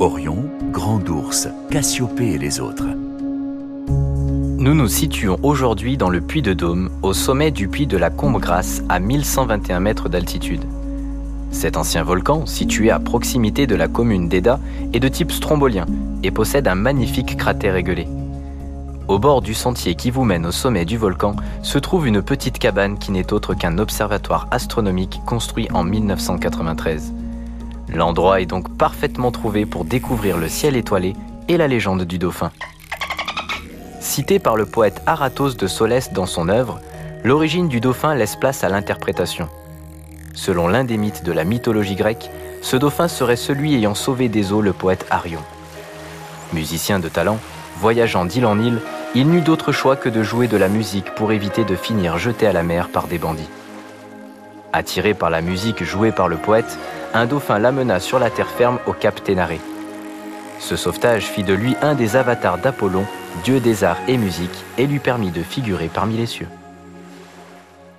Orion, Grand Ours, Cassiopée et les autres. Nous nous situons aujourd'hui dans le Puy de Dôme, au sommet du puy de la Combe-Grasse, à 1121 mètres d'altitude. Cet ancien volcan, situé à proximité de la commune d'Eda, est de type strombolien et possède un magnifique cratère égueulé. Au bord du sentier qui vous mène au sommet du volcan se trouve une petite cabane qui n'est autre qu'un observatoire astronomique construit en 1993. L'endroit est donc parfaitement trouvé pour découvrir le ciel étoilé et la légende du dauphin. Cité par le poète Aratos de Solès dans son œuvre, l'origine du dauphin laisse place à l'interprétation. Selon l'un des mythes de la mythologie grecque, ce dauphin serait celui ayant sauvé des eaux le poète Arion. Musicien de talent, voyageant d'île en île, il n'eut d'autre choix que de jouer de la musique pour éviter de finir jeté à la mer par des bandits. Attiré par la musique jouée par le poète, un dauphin l'amena sur la terre ferme au cap Ténaré. Ce sauvetage fit de lui un des avatars d'Apollon, dieu des arts et musique, et lui permit de figurer parmi les cieux.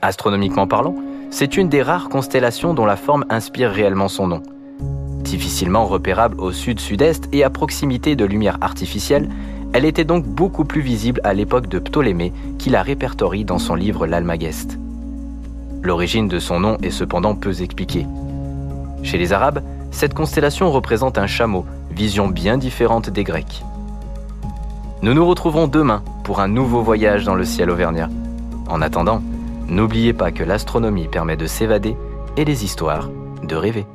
Astronomiquement parlant, c'est une des rares constellations dont la forme inspire réellement son nom. Difficilement repérable au sud-sud-est et à proximité de lumière artificielle, elle était donc beaucoup plus visible à l'époque de Ptolémée, qui la répertorie dans son livre L'Almageste. L'origine de son nom est cependant peu expliquée. Chez les Arabes, cette constellation représente un chameau, vision bien différente des Grecs. Nous nous retrouverons demain pour un nouveau voyage dans le ciel auvergnat. En attendant, n'oubliez pas que l'astronomie permet de s'évader et les histoires de rêver.